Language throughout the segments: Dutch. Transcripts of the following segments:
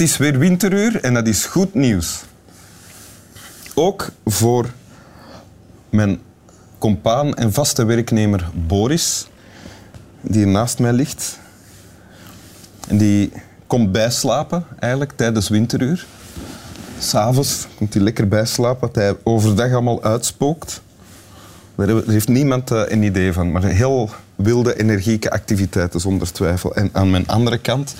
Het is weer winteruur en dat is goed nieuws. Ook voor mijn compaan en vaste werknemer Boris, die naast mij ligt. Die komt bijslapen eigenlijk tijdens winteruur. S'avonds komt hij lekker bijslapen, wat hij overdag allemaal uitspookt. Daar heeft niemand eh, een idee van, maar heel wilde, energieke activiteiten zonder twijfel. En aan mijn andere kant,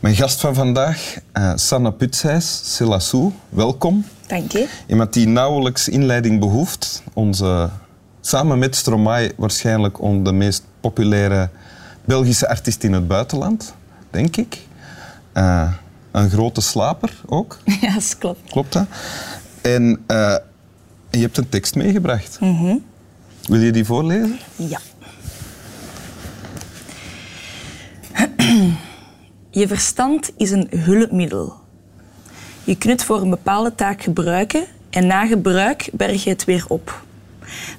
mijn gast van vandaag, uh, Sanne Putsijs, Selassou, welkom. Dank je. Iemand die nauwelijks inleiding behoeft. Onze, samen met Stromae waarschijnlijk de meest populaire Belgische artiest in het buitenland, denk ik. Uh, een grote slaper ook. Ja, dat klopt. Klopt dat? En uh, je hebt een tekst meegebracht. Mm Wil je die voorlezen? Ja. Je verstand is een hulpmiddel. Je kunt het voor een bepaalde taak gebruiken en na gebruik berg je het weer op.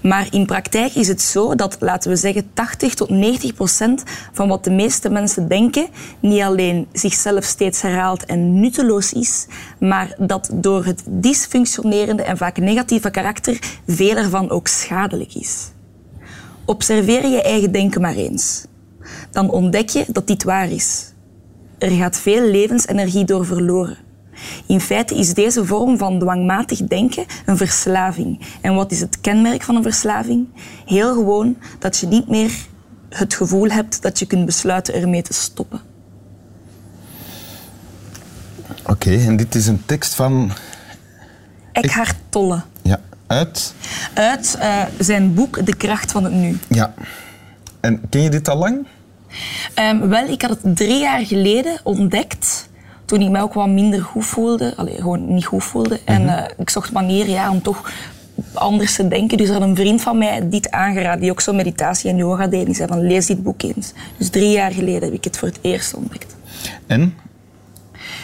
Maar in praktijk is het zo dat, laten we zeggen, 80 tot 90 procent van wat de meeste mensen denken niet alleen zichzelf steeds herhaalt en nutteloos is, maar dat door het dysfunctionerende en vaak negatieve karakter veel ervan ook schadelijk is. Observeer je eigen denken maar eens. Dan ontdek je dat dit waar is. Er gaat veel levensenergie door verloren. In feite is deze vorm van dwangmatig denken een verslaving. En wat is het kenmerk van een verslaving? Heel gewoon dat je niet meer het gevoel hebt dat je kunt besluiten ermee te stoppen. Oké, en dit is een tekst van... Eckhart Tolle. Ja, uit? Uit uh, zijn boek De kracht van het nu. Ja. En ken je dit al lang? Um, wel, ik had het drie jaar geleden ontdekt toen ik mij ook wat minder goed voelde, allee, gewoon niet goed voelde. En uh, ik zocht manieren ja, om toch anders te denken. Dus er had een vriend van mij dit aangeraden, die ook zo meditatie en yoga deed. Die zei van, lees dit boek eens. Dus drie jaar geleden heb ik het voor het eerst ontdekt. En?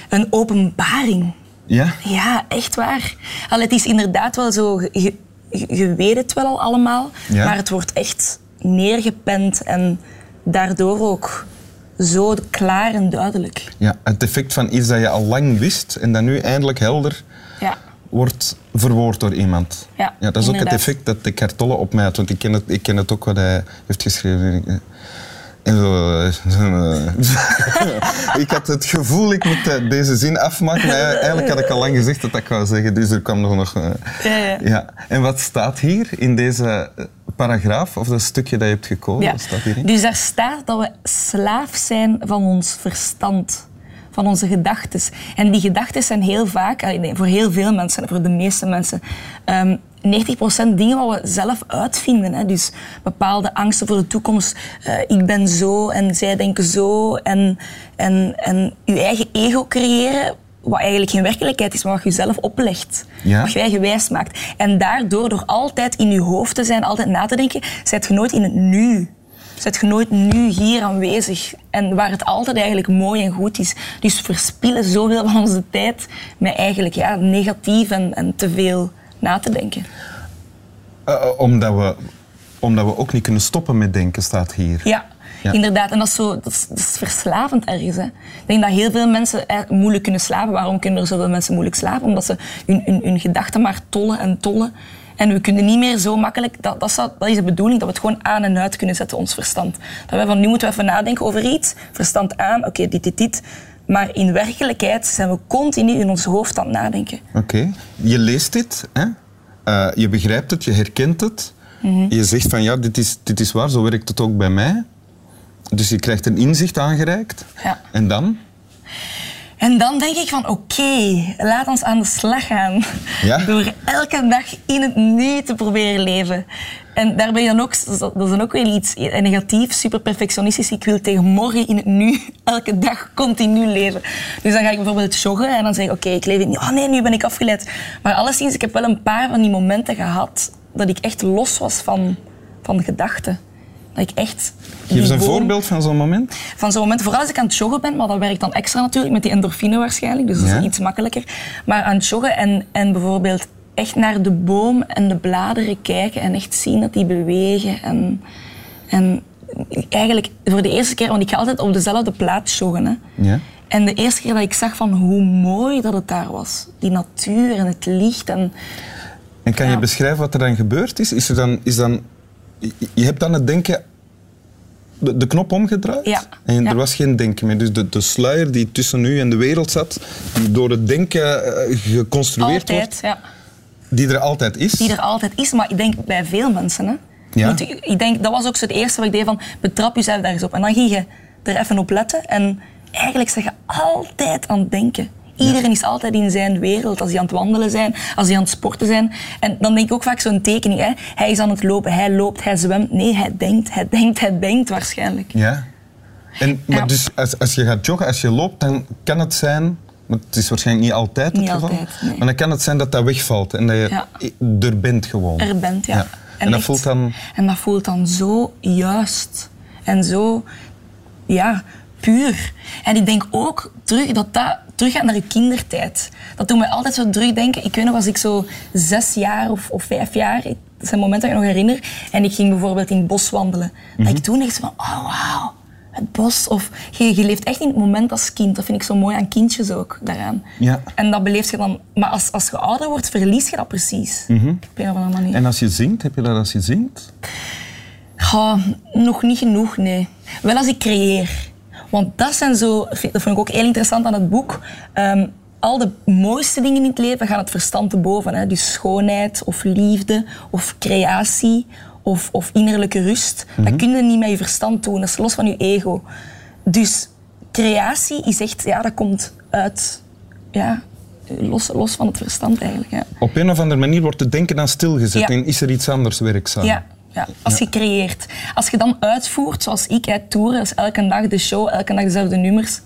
Een openbaring. Ja? Ja, echt waar. Allee, het is inderdaad wel zo, je, je weet het wel al allemaal, ja. maar het wordt echt neergepend en daardoor ook zo klaar en duidelijk. Ja, het effect van iets dat je al lang wist en dat nu eindelijk helder ja. wordt verwoord door iemand. Ja, ja dat is inderdaad. ook het effect dat de Cartolle op mij had, want ik ken het, ik ken het ook wat hij heeft geschreven. En zo, ik had het gevoel, ik moet deze zin afmaken. Maar eigenlijk had ik al lang gezegd dat ik wou zeggen, dus er kwam nog... nog ja, ja. ja. En wat staat hier in deze paragraaf, of dat stukje dat je hebt gekozen? Ja. Staat hierin? Dus daar staat dat we slaaf zijn van ons verstand, van onze gedachten. En die gedachten zijn heel vaak, voor heel veel mensen, voor de meeste mensen, um, 90% dingen wat we zelf uitvinden. Hè. Dus bepaalde angsten voor de toekomst. Uh, ik ben zo en zij denken zo. En, en, en je eigen ego creëren, wat eigenlijk geen werkelijkheid is, maar wat je zelf oplegt. Ja. Wat je eigen wijs maakt. En daardoor, door altijd in je hoofd te zijn, altijd na te denken, zet je nooit in het nu. Zet je nooit nu hier aanwezig. En waar het altijd eigenlijk mooi en goed is. Dus verspillen zoveel van onze tijd met eigenlijk ja, negatief en, en te veel na te denken. Uh, omdat, we, omdat we ook niet kunnen stoppen met denken, staat hier. Ja, ja. inderdaad. En dat is, zo, dat is, dat is verslavend ergens. Hè. Ik denk dat heel veel mensen moeilijk kunnen slapen. Waarom kunnen er zoveel mensen moeilijk slapen? Omdat ze hun, hun, hun gedachten maar tollen en tollen. En we kunnen niet meer zo makkelijk... Dat, dat, is, dat is de bedoeling, dat we het gewoon aan en uit kunnen zetten, ons verstand. Dat wij van, nu moeten we even nadenken over iets. Verstand aan, oké, okay, dit, dit, dit. Maar in werkelijkheid zijn we continu in ons hoofd aan het nadenken. Oké. Okay. Je leest dit, hè? Uh, je begrijpt het, je herkent het. Mhm. Mm -hmm. Je zegt van ja, dit is, dit is waar, zo werkt het ook bij mij. Dus je krijgt een inzicht aangereikt. Ja. En dan? En dan denk ik van oké, okay, laat ons aan de slag gaan. Ja? Door elke dag in het nu te proberen leven. En daar ben je dan ook, dat is dan ook weer iets negatief, super perfectionistisch. Ik wil tegen morgen in het nu, elke dag continu leven. Dus dan ga ik bijvoorbeeld joggen en dan zeg ik, oké, okay, ik leef in Oh nee, nu ben ik afgeleid. Maar alleszins, ik heb wel een paar van die momenten gehad dat ik echt los was van, van gedachten. Dat ik echt... Geef eens een voorbeeld van zo'n moment. Van zo'n moment, vooral als ik aan het joggen ben, maar dat werkt dan extra natuurlijk met die endorfine waarschijnlijk, dus dat is iets makkelijker. Maar aan het joggen en, en bijvoorbeeld echt naar de boom en de bladeren kijken en echt zien dat die bewegen. En, en eigenlijk voor de eerste keer, want ik ga altijd op dezelfde plaats joggen. Hè. Ja. En de eerste keer dat ik zag van hoe mooi dat het daar was. Die natuur en het licht. En, En kan je beschrijven wat er dan gebeurd is? is, er dan, is dan, je- hebt dan het denken de, de knop omgedraaid Ja. en Ja. er was geen denken meer. Dus de, de sluier die tussen u en de wereld zat, die door het denken eh, geconstrueerd altijd, wordt, ja. Die er altijd is. Die er altijd is, maar ik denk bij veel mensen. Hè. Ja. Ik denk, dat was ook zo het eerste wat ik deed van betrap jezelf daar eens op. En dan ging je er even op letten en eigenlijk zeg je altijd aan het denken. Iedereen is altijd in zijn wereld, als die aan het wandelen zijn, als die aan het sporten zijn. En dan denk ik ook vaak zo'n tekening, hè. hij is aan het lopen, hij loopt, hij zwemt. Nee, hij denkt, hij denkt, hij denkt waarschijnlijk. Ja. En, maar Ja. dus als, als je gaat joggen, als je loopt, dan kan het zijn, maar het is waarschijnlijk niet altijd het Niet geval, altijd, nee. maar dan kan het zijn dat dat wegvalt en dat je Ja. er bent gewoon. er bent, ja. En, dat echt- voelt dan... En dat voelt dan zo juist. En zo, ja, puur. En ik denk ook terug, dat dat teruggaat naar je kindertijd. Dat doet mij altijd zo terugdenken. Ik weet nog, als ik zo zes jaar of, of vijf jaar... Dat zijn momenten dat ik nog herinner. En ik ging bijvoorbeeld in het bos wandelen. Dat ik toen echt van, oh wauw, het bos. Of je, je leeft echt in het moment als kind. Dat vind ik zo mooi aan kindjes ook, daaraan. Ja. En dat beleef je dan... Maar als, als je ouder wordt, verlies je dat precies. Op een of andere manier. En als je zingt, heb je dat als je zingt? Ja, nog niet genoeg, nee. Wel als ik creëer. Want dat zijn zo, dat vond ik ook heel interessant aan het boek. Ehm, al de mooiste dingen in het leven gaan het verstand te boven. Hè? Dus schoonheid of liefde of creatie of, of innerlijke rust. Dat kun je niet met je verstand doen. Dat is los van je ego. Dus creatie is echt, ja, dat komt uit, ja, los, los van het verstand eigenlijk. Ja. Op een of andere manier wordt het denken dan stilgezet Ja. en is er iets anders werkzaam. Ja, ja, als je creëert. Als je dan uitvoert, zoals ik, uit toeren, dus elke dag de show, elke dag dezelfde nummers.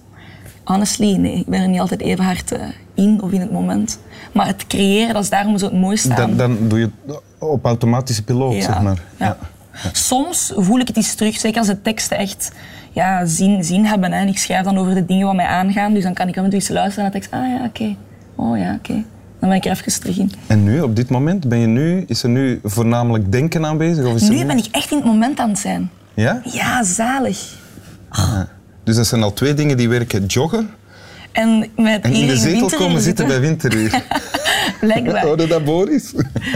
Honestly, nee, ik ben er niet altijd even hard eh, in of in het moment. Maar het creëren, dat is daarom zo het mooiste. Dan, dan doe je het op automatische piloot, Ja, zeg maar. ja. Soms voel ik het eens terug, zeker als de teksten echt ja, zin, zin hebben. Hè. En ik schrijf dan over de dingen wat mij aangaan, dus dan kan ik af en toe eens luisteren naar de tekst. Ah ja, oké. Oh ja, oké. Dan ben ik er even terug in. En nu, op dit moment, ben je nu, is er nu voornamelijk denken aanwezig? Of is Nu ben ik echt in het moment aan het zijn. Ja? Ja, zalig. Dus dat zijn al twee dingen die werken. Joggen En, met en in de zetel komen zitten bij winteruur. Blijkbaar. Hoorde dat, Boris?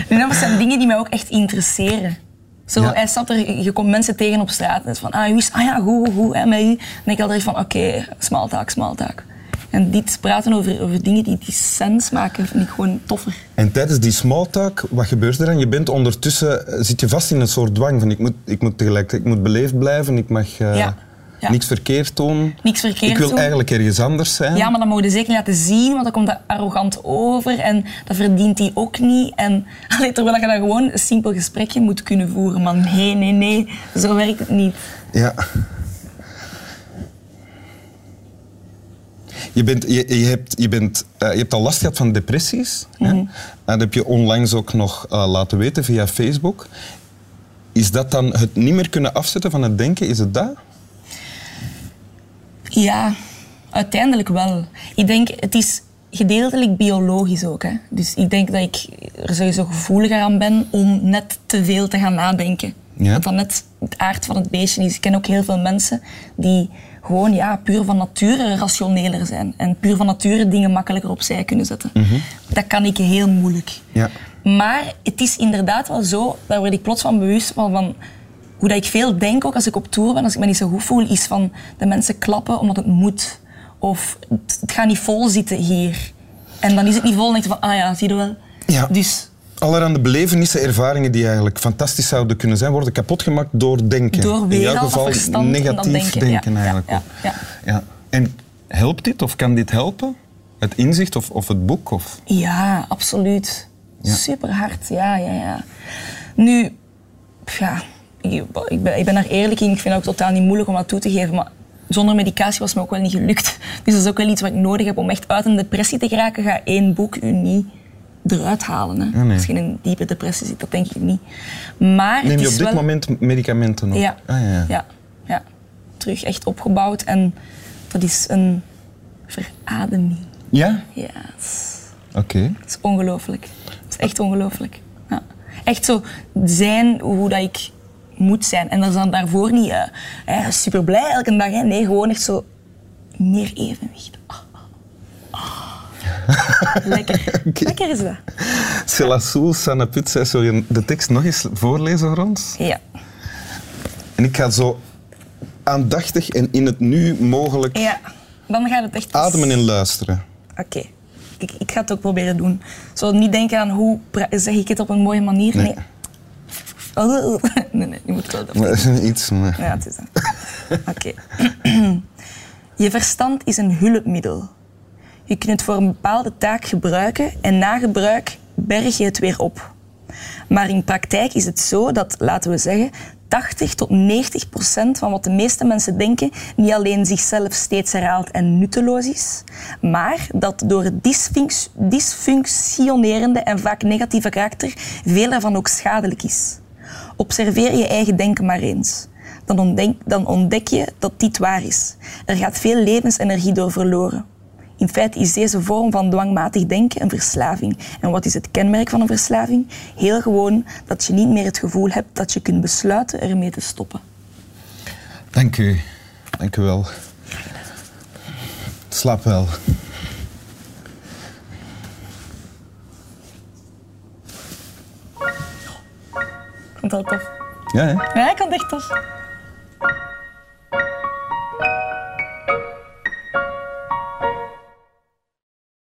En dat zijn dingen die mij ook echt interesseren. Zo, Ja. hij staat er, je komt mensen tegen op straat. En het is van, ah, hoe is, ah ja, goed, goed. En. Dan denk ik altijd van, oké, smalltalk, smalltalk. En dit praten over, over dingen die, die sens maken, vind ik gewoon toffer. En tijdens die small talk, wat gebeurt er dan? Je bent ondertussen, eh, zit je vast in een soort dwang van ik moet, ik moet tegelijk, ik moet beleefd blijven, ik mag eh, Ja, ja. niks verkeerd doen. Niks verkeerd Ik wil doen. eigenlijk ergens anders zijn. Ja, maar dat mogen je zeker niet laten zien, want dan komt dat arrogant over en dat verdient hij ook niet. En allee, terwijl je dat gewoon een simpel gesprekje moet kunnen voeren. Maar nee, nee, nee, zo werkt het niet. Ja. Je, bent, je, je, hebt, je, bent, eh, je hebt al last gehad van depressies. hè? Mhm. En dat heb je onlangs ook nog eh, laten weten via Facebook. Is dat dan het niet meer kunnen afzetten van het denken? Is het dat? Ja, uiteindelijk wel. Ik denk, het is gedeeltelijk biologisch ook. Hè. Dus ik denk dat ik er sowieso gevoeliger aan ben om net te veel te gaan nadenken. Ja. Dat dat net het aard van het beestje is. Ik ken ook heel veel mensen die gewoon ja, puur van nature rationeler zijn. En puur van nature dingen makkelijker opzij kunnen zetten. Dat kan ik heel moeilijk. Ja. Maar het is inderdaad wel zo, daar word ik plots van bewust van, van hoe dat ik veel denk, ook als ik op tour ben, als ik me niet zo goed voel, is van de mensen klappen omdat het moet. Of het, gaat niet vol zitten hier. En dan is het niet vol en denk je van, ah ja, zie je wel. Ja. Dus Allerhande belevenissen, ervaringen die eigenlijk fantastisch zouden kunnen zijn, worden kapotgemaakt door denken. Door In jouw of geval verstand negatief denken. denken, Ja, ja, eigenlijk. ja, ja. Ja. En helpt dit of kan dit helpen? Het inzicht of, of het boek? Of... ja, absoluut. Ja. Super hard, ja, ja, ja. Nu, ja, ik, ben, ik ben daar eerlijk in. Ik vind het ook totaal niet moeilijk om dat toe te geven. Maar zonder medicatie was het me ook wel niet gelukt. Dus dat is ook wel iets wat ik nodig heb om echt uit een depressie te geraken. Ga één boek u niet eruit halen. Hè. Ja, nee. Als je in een diepe depressie zit, dat denk ik niet. Maar Neem je op dit wel... moment medicamenten op? Ja. Ah, ja, ja. ja, ja. Terug echt opgebouwd. En dat is een verademing. Ja? Ja, Oké. het is ongelooflijk. Het is echt ongelooflijk. Ja. Echt zo zijn hoe dat ik moet zijn. En dat is dan daarvoor niet eh, super blij elke dag. Hè. Nee, gewoon echt zo meer evenwicht. Ah, ah, ah. Lekker. Lekker is dat. Selassou Sanaput zou je de tekst nog eens voorlezen voor ons? Ja. En ik ga zo aandachtig en in het nu mogelijk Ja, dan gaat het echt... ademen en luisteren. Oké. Ik, ik ga het ook proberen doen. Zo niet denken aan hoe zeg ik het op een mooie manier. Nee. Nee. Oh, nee, nee, je moet wel dat Maar Iets, maar... Ja, het is dat. Oké. Je verstand is een hulpmiddel. Je kunt het voor een bepaalde taak gebruiken en na gebruik berg je het weer op. Maar in praktijk is het zo dat, laten we zeggen, 80 tot 90 procent van wat de meeste mensen denken niet alleen zichzelf steeds herhaalt en nutteloos is, maar dat door het dysfunc- dysfunctionerende en vaak negatieve karakter veel daarvan ook schadelijk is. Observeer je eigen denken maar eens. Dan ontdek, dan ontdek je dat dit waar is. Er gaat veel levensenergie door verloren. In feite is deze vorm van dwangmatig denken een verslaving. En wat is het kenmerk van een verslaving? Heel gewoon dat je niet meer het gevoel hebt dat je kunt besluiten ermee te stoppen. Dank u. Dank u wel. Slaap wel. Vond dat tof. Ja, hè? Ja, ik vond het echt tof.